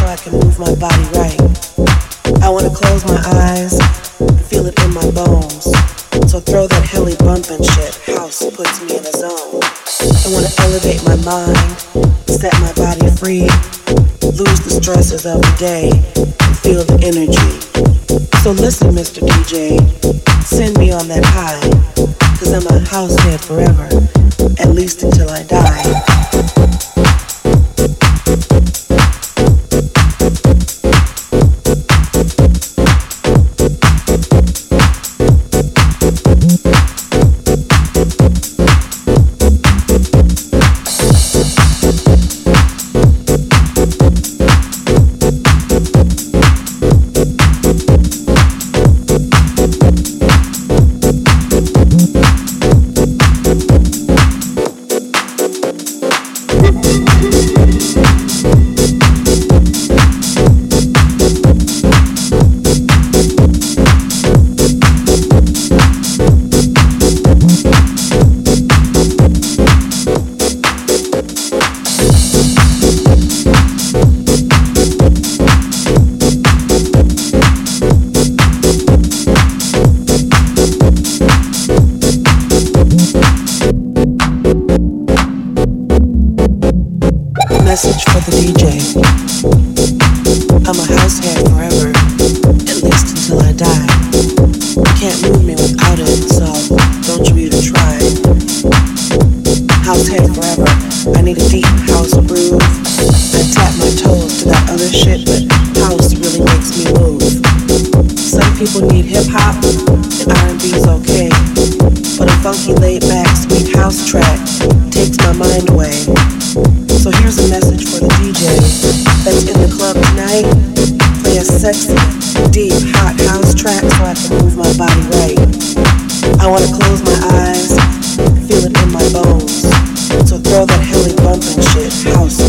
so I can move my body right. I wanna close my eyes and feel it in my bones. So throw that helly bumpin' shit. House puts me in a zone. I wanna elevate my mind, set my body free, lose the stresses of the day, and feel the energy. So listen, Mr. DJ, send me on that high, cause I'm a house head forever, at least until I die. Sexy, deep, hot house track so I can move my body right. I wanna close my eyes, feel it in my bones. So throw that bumpin' shit. House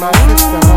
my system.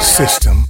System.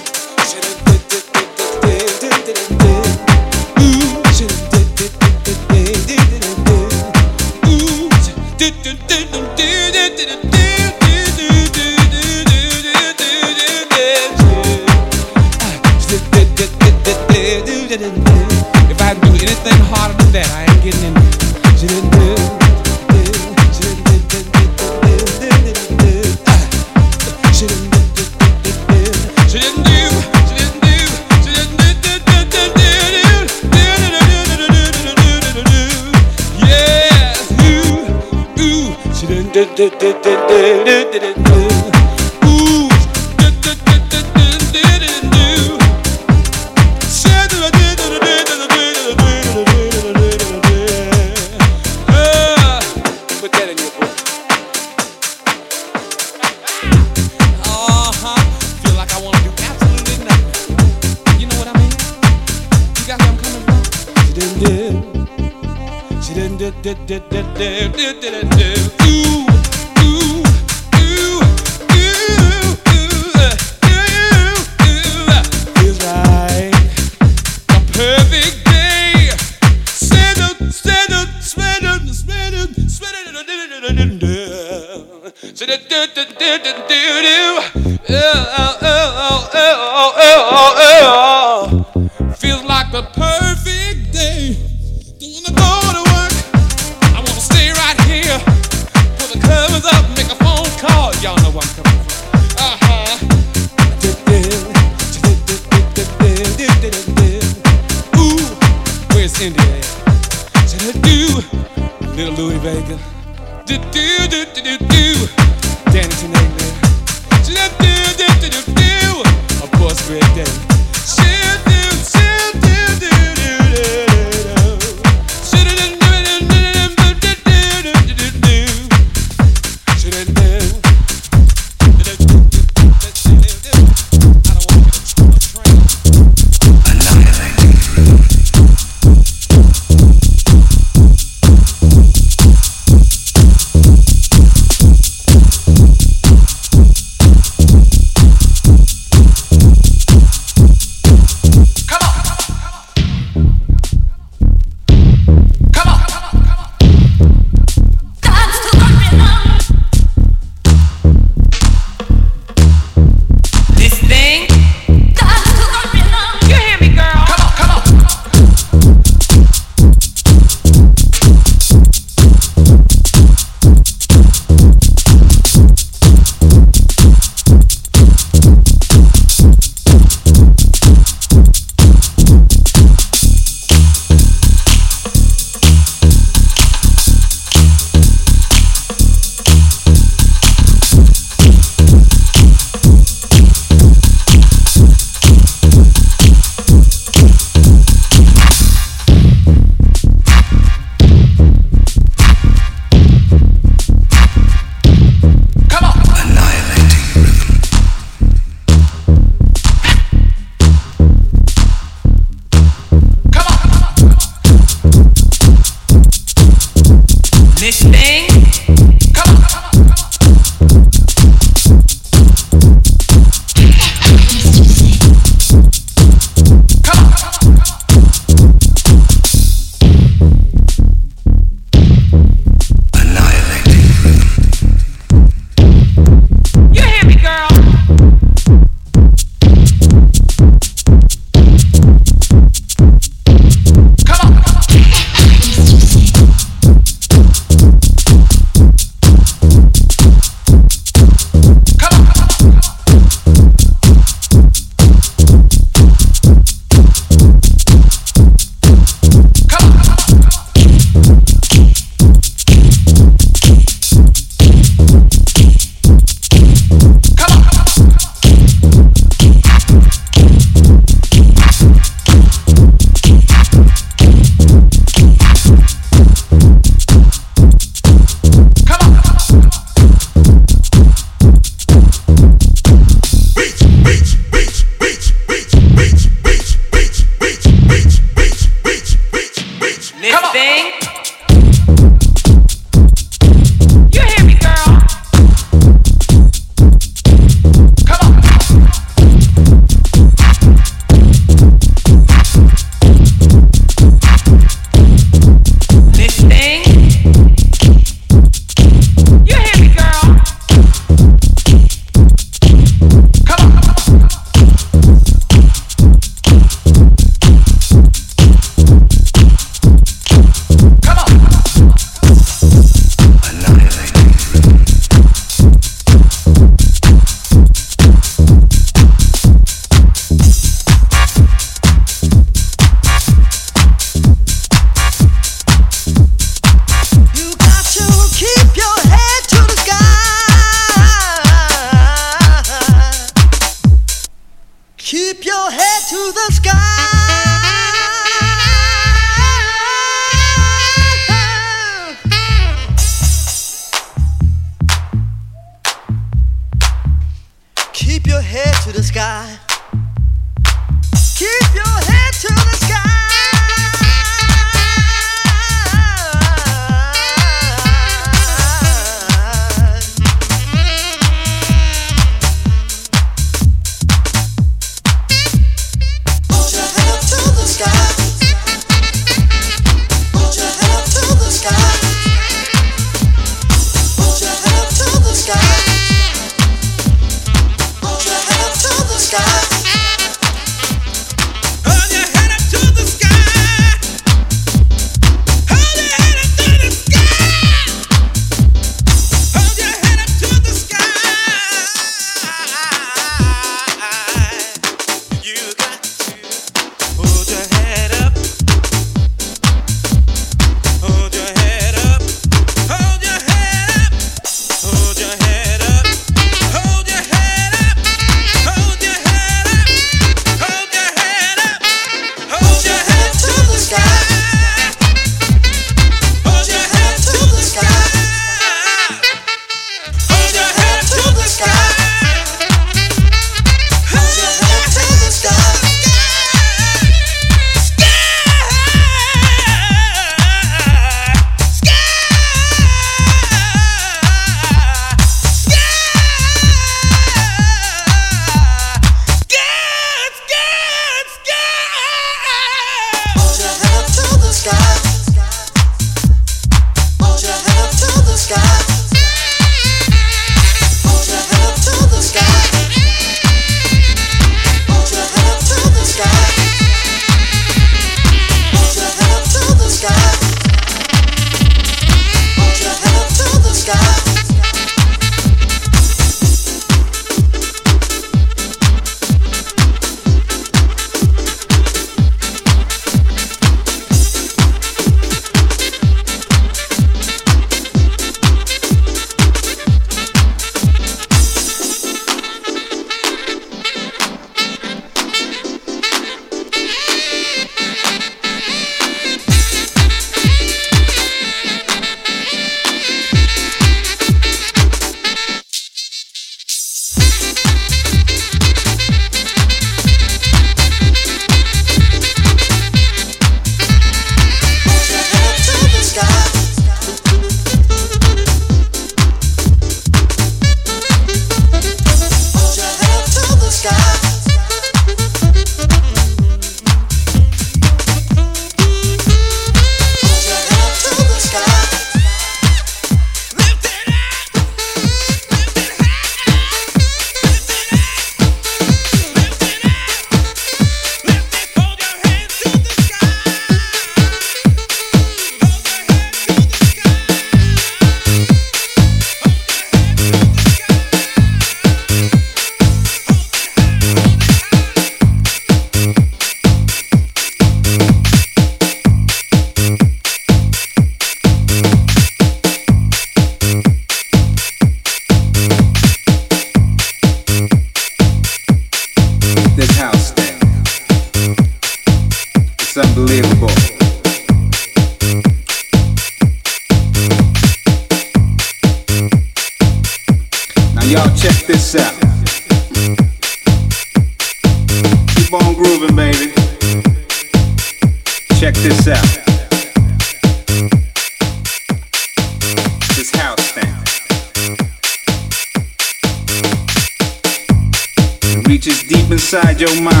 Dedication to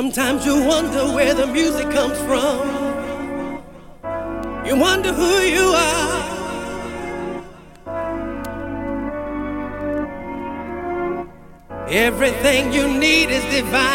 Sometimes you wonder where the music comes from. You wonder who you are. Everything you need is divine.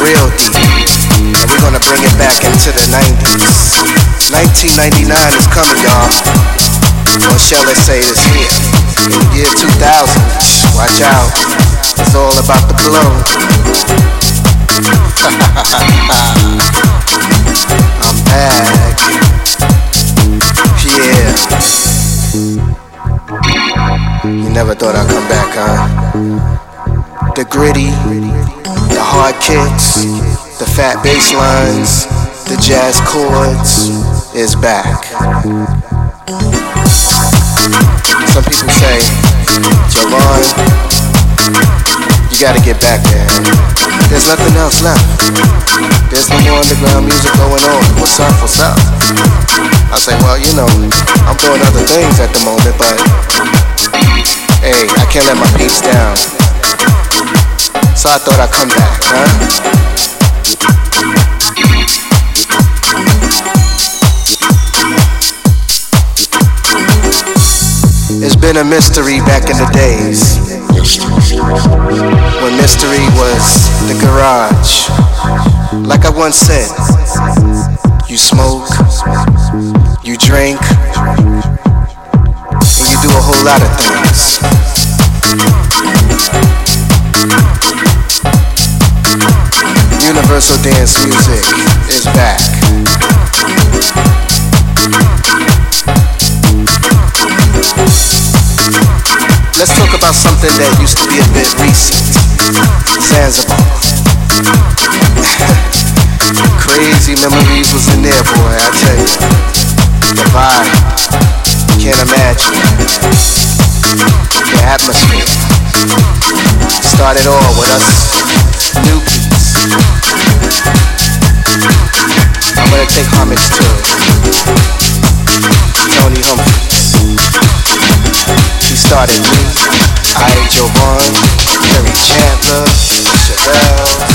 Real deep. And we're gonna bring it back into the 90s. 1999 is coming, y'all. Or shall I say it's here. In the year 2000, watch out. It's all about the glow. I'm back. Yeah. You never thought I'd come back, huh? The gritty, the hard kicks, the fat bass lines, the jazz chords is back. Some people say, Jovonn, you gotta get back there. There's nothing else left. There's no more underground music going on. What's up? What's up? I say, well, you know, I'm doing other things at the moment, but hey, I can't let my peeps down. So I thought I'd come back, huh? It's been a mystery back in the days when mystery was the garage. Like I once said, you smoke, you drink, and you do a whole lot of things. Universal dance music is back. Let's talk about something that used to be a bit recent. Zanzibar. Crazy memories was in there, boy, I tell you. The vibe. Can't imagine. The atmosphere. Started all with us to Tony Humphries. He started me, I, Jovonn, Kerri Chandler, Chevelle,